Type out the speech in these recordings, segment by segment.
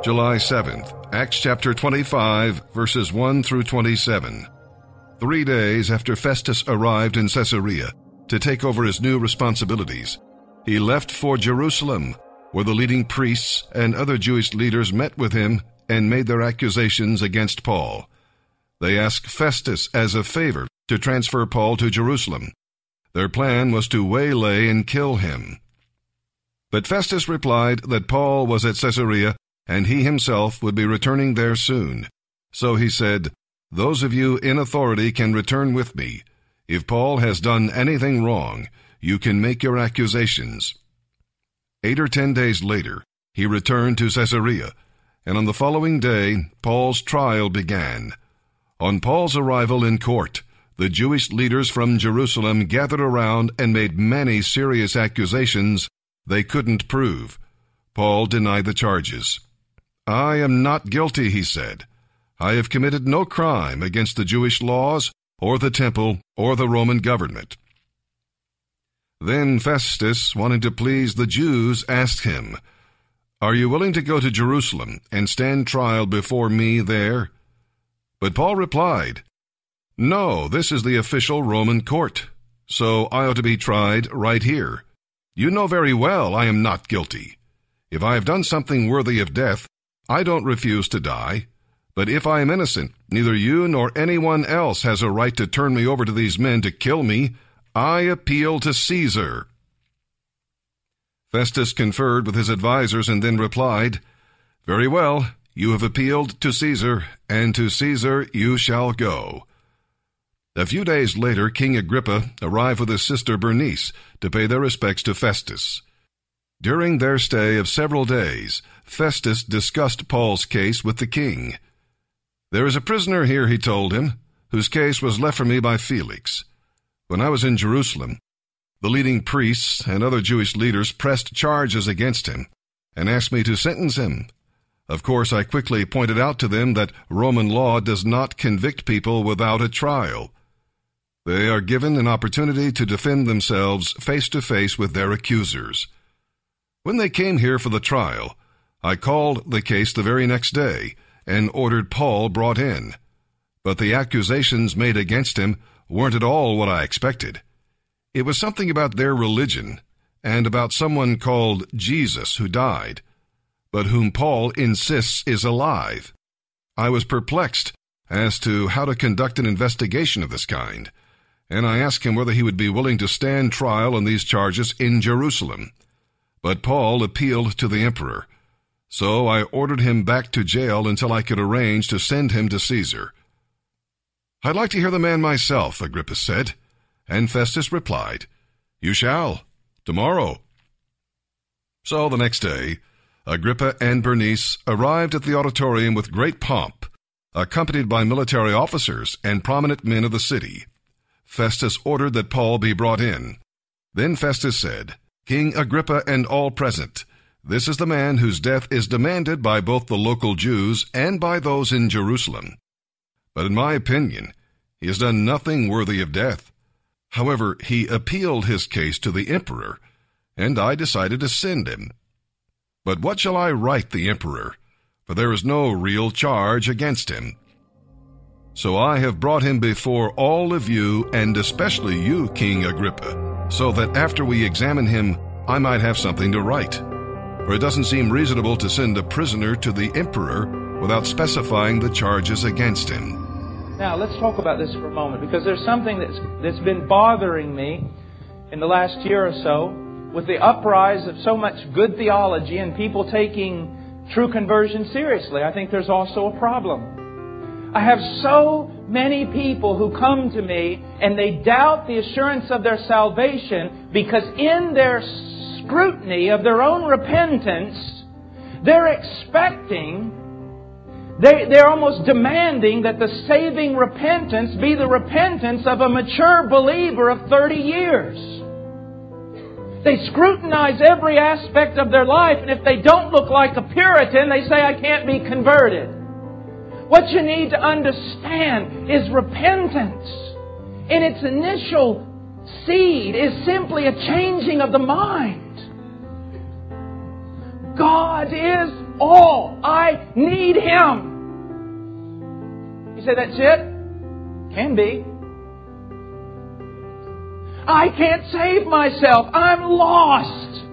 July 7th, Acts chapter 25, verses 1 through 27. Three days after Festus arrived in Caesarea to take over his new responsibilities, he left for Jerusalem, where the leading priests and other Jewish leaders met with him and made their accusations against Paul. They asked Festus as a favor to transfer Paul to Jerusalem. Their plan was to waylay and kill him. But Festus replied that Paul was at Caesarea and he himself would be returning there soon. So he said, Those of you in authority can return with me. If Paul has done anything wrong, you can make your accusations. Eight or ten days later, he returned to Caesarea, and on the following day, Paul's trial began. On Paul's arrival in court, the Jewish leaders from Jerusalem gathered around and made many serious accusations they couldn't prove. Paul denied the charges. I am not guilty, he said. I have committed no crime against the Jewish laws, or the temple, or the Roman government. Then Festus, wanting to please the Jews, asked him, Are you willing to go to Jerusalem and stand trial before me there? But Paul replied, No, this is the official Roman court, so I ought to be tried right here. You know very well I am not guilty. If I have done something worthy of death, I don't refuse to die. But if I am innocent, neither you nor anyone else has a right to turn me over to these men to kill me. I appeal to Caesar. Festus conferred with his advisers and then replied, Very well, you have appealed to Caesar, and to Caesar you shall go. A few days later, King Agrippa arrived with his sister Bernice to pay their respects to Festus. During their stay of several days, Festus discussed Paul's case with the king. There is a prisoner here, he told him, whose case was left for me by Felix. When I was in Jerusalem, the leading priests and other Jewish leaders pressed charges against him and asked me to sentence him. Of course, I quickly pointed out to them that Roman law does not convict people without a trial. They are given an opportunity to defend themselves face to face with their accusers. When they came here for the trial, I called the case the very next day and ordered Paul brought in. But the accusations made against him weren't at all what I expected. It was something about their religion and about someone called Jesus who died, but whom Paul insists is alive. I was perplexed as to how to conduct an investigation of this kind, and I asked him whether he would be willing to stand trial on these charges in Jerusalem. But Paul appealed to the emperor. So I ordered him back to jail until I could arrange to send him to Caesar. I'd like to hear the man myself, Agrippa said. And Festus replied, You shall, tomorrow. So the next day, Agrippa and Bernice arrived at the auditorium with great pomp, accompanied by military officers and prominent men of the city. Festus ordered that Paul be brought in. Then Festus said, King Agrippa and all present, this is the man whose death is demanded by both the local Jews and by those in Jerusalem. But in my opinion, he has done nothing worthy of death. However, he appealed his case to the emperor, and I decided to send him. But what shall I write the emperor? For there is no real charge against him. So I have brought him before all of you, and especially you, King Agrippa so that after we examine him, I might have something to write. For it doesn't seem reasonable to send a prisoner to the emperor without specifying the charges against him. Now, let's talk about this for a moment because there's something that's, that's been bothering me in the last year or so with the uprise of so much good theology and people taking true conversion seriously. I think there's also a problem. I have so many people who come to me and they doubt the assurance of their salvation because in their scrutiny of their own repentance, they're expecting, they, they're almost demanding that the saving repentance be the repentance of a mature believer of 30 years. They scrutinize every aspect of their life, and if they don't look like a Puritan, they say, I can't be converted. What you need to understand is repentance. In its initial seed is simply a changing of the mind. God is all. I need Him. You say, that's it? Can be. I can't save myself. I'm lost.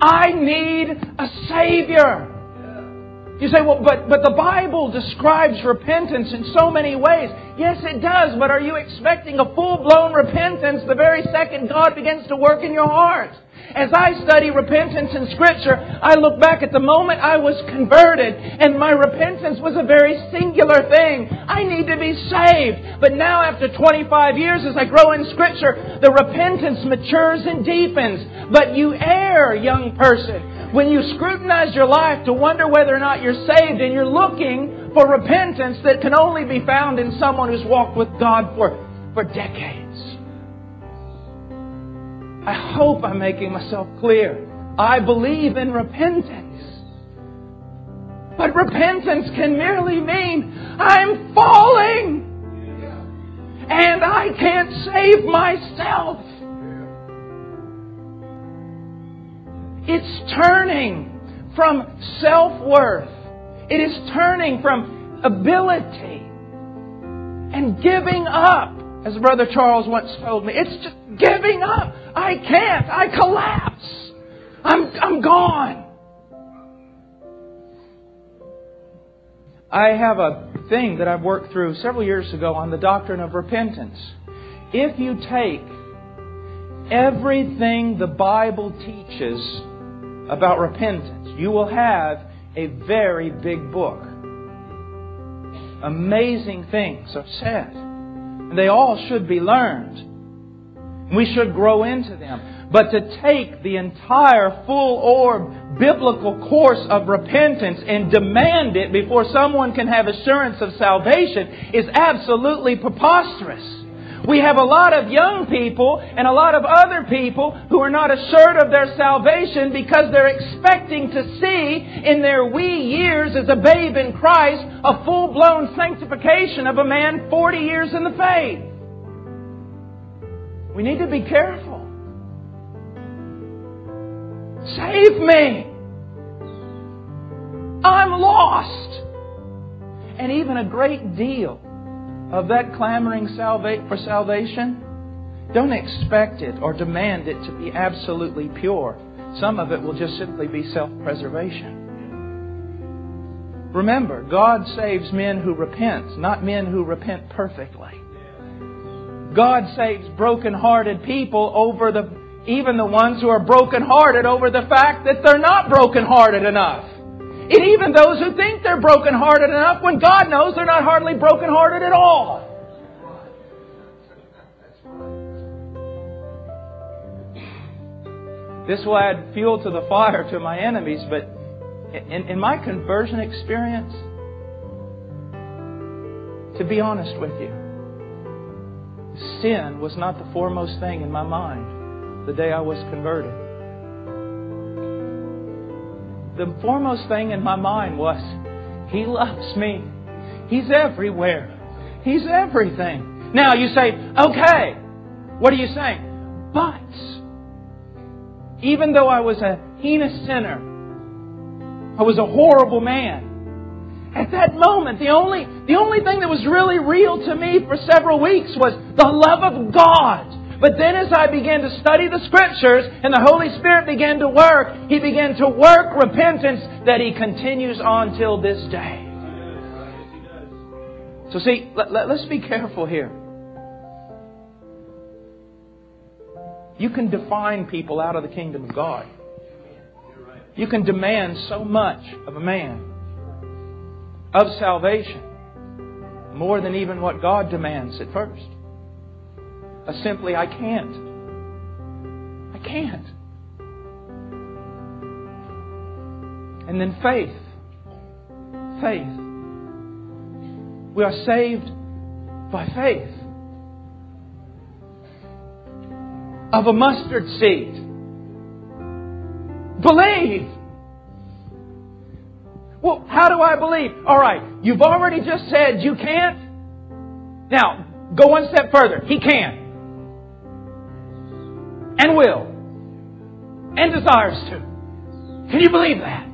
I need a Savior. You say, well, but, but the Bible describes repentance in so many ways. Yes, it does, but are you expecting a full-blown repentance the very second God begins to work in your heart? As I study repentance in Scripture, I look back at the moment I was converted, and my repentance was a very singular thing. I need to be saved. But now, after 25 years, as I grow in Scripture, the repentance matures and deepens. But you err, young person when you scrutinize your life to wonder whether or not you're saved and you're looking for repentance that can only be found in someone who's walked with God for, for decades. I hope I'm making myself clear. I believe in repentance. But repentance can merely mean I'm falling and I can't save myself. It's turning from self worth. It is turning from ability and giving up. As Brother Charles once told me, it's just giving up. I can't. I collapse. I'm, I'm gone. I have a thing that I've worked through several years ago on the doctrine of repentance. If you take everything the Bible teaches about repentance, you will have a very big book. Amazing things are said. And they all should be learned. We should grow into them. But to take the entire full orb biblical course of repentance and demand it before someone can have assurance of salvation is absolutely preposterous. We have a lot of young people and a lot of other people who are not assured of their salvation because they're expecting to see in their wee years as a babe in Christ a full blown sanctification of a man 40 years in the faith. We need to be careful. Save me! I'm lost! And even a great deal of that clamoring salva- for salvation, don't expect it or demand it to be absolutely pure. Some of it will just simply be self preservation. Remember, God saves men who repent, not men who repent perfectly. God saves broken-hearted people over the even the ones who are broken-hearted over the fact that they're not broken-hearted enough. And even those who think they're brokenhearted enough when God knows they're not hardly brokenhearted at all. This will add fuel to the fire to my enemies, but in, in my conversion experience, to be honest with you, sin was not the foremost thing in my mind the day I was converted the foremost thing in my mind was, He loves me. He's everywhere. He's everything. Now you say, okay, what are you saying? But, even though I was a heinous sinner, I was a horrible man, at that moment, the only, the only thing that was really real to me for several weeks was the love of God but then as I began to study the Scriptures and the Holy Spirit began to work, He began to work repentance that He continues on till this day. So see, let, let, let's be careful here. You can define people out of the kingdom of God. You can demand so much of a man of salvation more than even what God demands at first a simply, I can't. I can't. And then faith. Faith. We are saved by faith. Of a mustard seed. Believe. Well, how do I believe? All right, you've already just said you can't. Now, go one step further. He can and will and desires to. Can you believe that?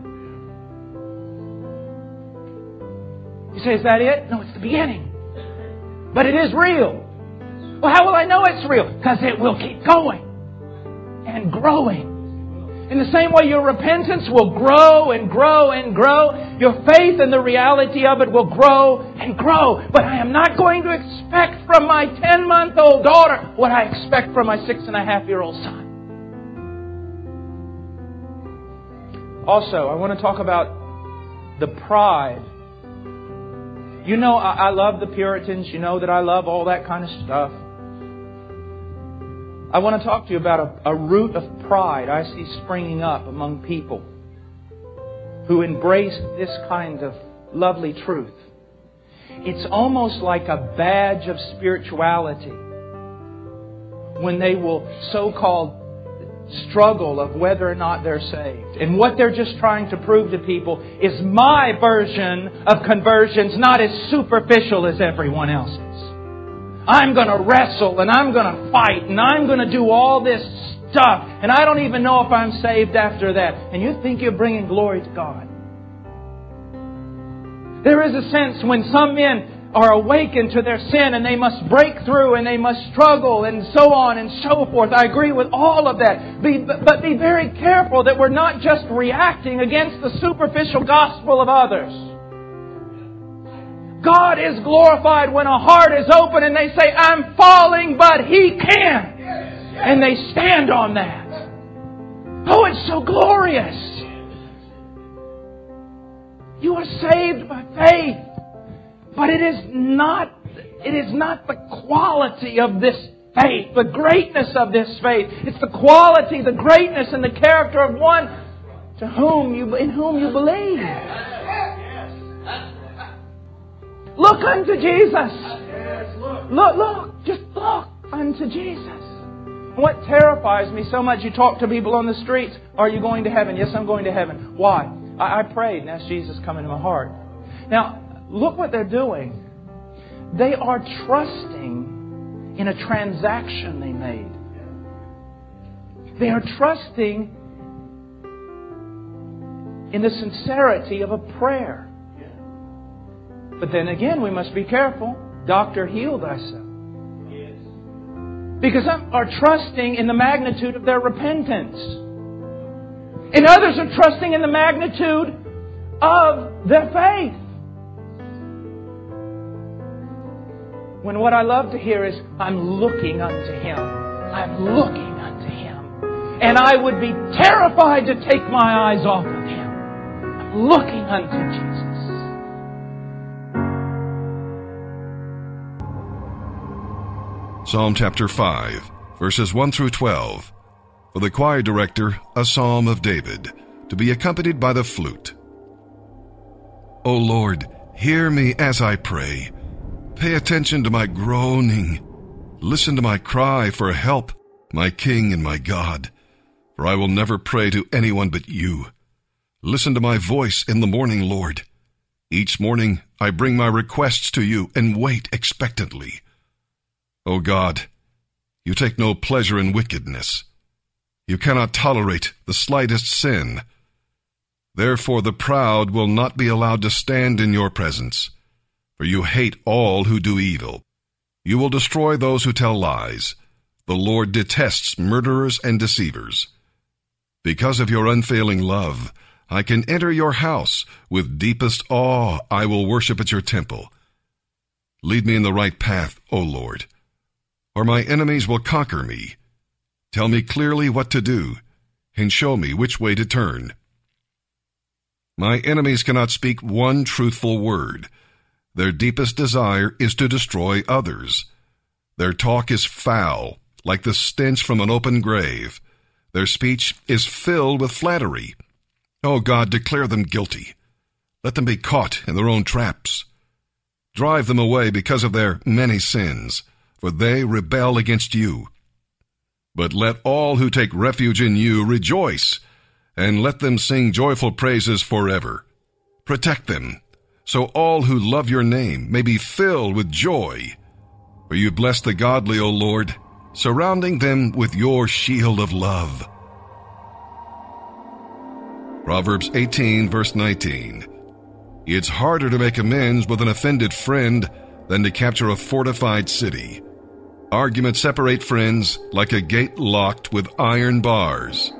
You say, is that it? No, it's the beginning. But it is real. Well, how will I know it's real? Because it will keep going and growing. In the same way, your repentance will grow and grow and grow. Your faith in the reality of it will grow and grow. But I am not going to expect from my 10 month old daughter what I expect from my six and a half year old son. Also, I want to talk about the pride. You know, I, I love the Puritans. You know that I love all that kind of stuff. I want to talk to you about a, a root of pride I see springing up among people who embrace this kind of lovely truth. It's almost like a badge of spirituality when they will so called struggle of whether or not they're saved. And what they're just trying to prove to people is my version of conversion's not as superficial as everyone else's. I'm going to wrestle and I'm going to fight and I'm going to do all this stuff and I don't even know if I'm saved after that. And you think you're bringing glory to God. There is a sense when some men are awakened to their sin and they must break through and they must struggle and so on and so forth. I agree with all of that. But be very careful that we're not just reacting against the superficial gospel of others. God is glorified when a heart is open and they say, I'm falling, but He can. And they stand on that. Oh, it's so glorious. You are saved by faith. But it is not, it is not the quality of this faith, the greatness of this faith. It's the quality, the greatness, and the character of one to whom you, in whom you believe. Look unto Jesus. Look, look, just look unto Jesus. What terrifies me so much, you talk to people on the streets, are you going to heaven? Yes, I'm going to heaven. Why? I, I prayed and asked Jesus come into my heart. Now, look what they're doing. They are trusting in a transaction they made. They are trusting in the sincerity of a prayer. But then again, we must be careful. Doctor, heal thyself. Because some are trusting in the magnitude of their repentance. And others are trusting in the magnitude of their faith. When what I love to hear is, I'm looking unto Him. I'm looking unto Him. And I would be terrified to take my eyes off of Him. I'm looking unto Jesus. Psalm chapter 5, verses 1 through 12. For the choir director, a psalm of David, to be accompanied by the flute. O Lord, hear me as I pray. Pay attention to my groaning. Listen to my cry for help, my King and my God. For I will never pray to anyone but you. Listen to my voice in the morning, Lord. Each morning I bring my requests to you and wait expectantly. O God, you take no pleasure in wickedness. You cannot tolerate the slightest sin. Therefore the proud will not be allowed to stand in your presence, for you hate all who do evil. You will destroy those who tell lies. The Lord detests murderers and deceivers. Because of your unfailing love, I can enter your house. With deepest awe, I will worship at your temple. Lead me in the right path, O Lord or my enemies will conquer me. Tell me clearly what to do, and show me which way to turn. My enemies cannot speak one truthful word. Their deepest desire is to destroy others. Their talk is foul, like the stench from an open grave. Their speech is filled with flattery. O oh God, declare them guilty. Let them be caught in their own traps. Drive them away because of their many sins for they rebel against you. But let all who take refuge in you rejoice, and let them sing joyful praises forever. Protect them, so all who love your name may be filled with joy. For you bless the godly, O Lord, surrounding them with your shield of love. Proverbs 18, verse 19. It's harder to make amends with an offended friend than to capture a fortified city. Arguments separate friends like a gate locked with iron bars.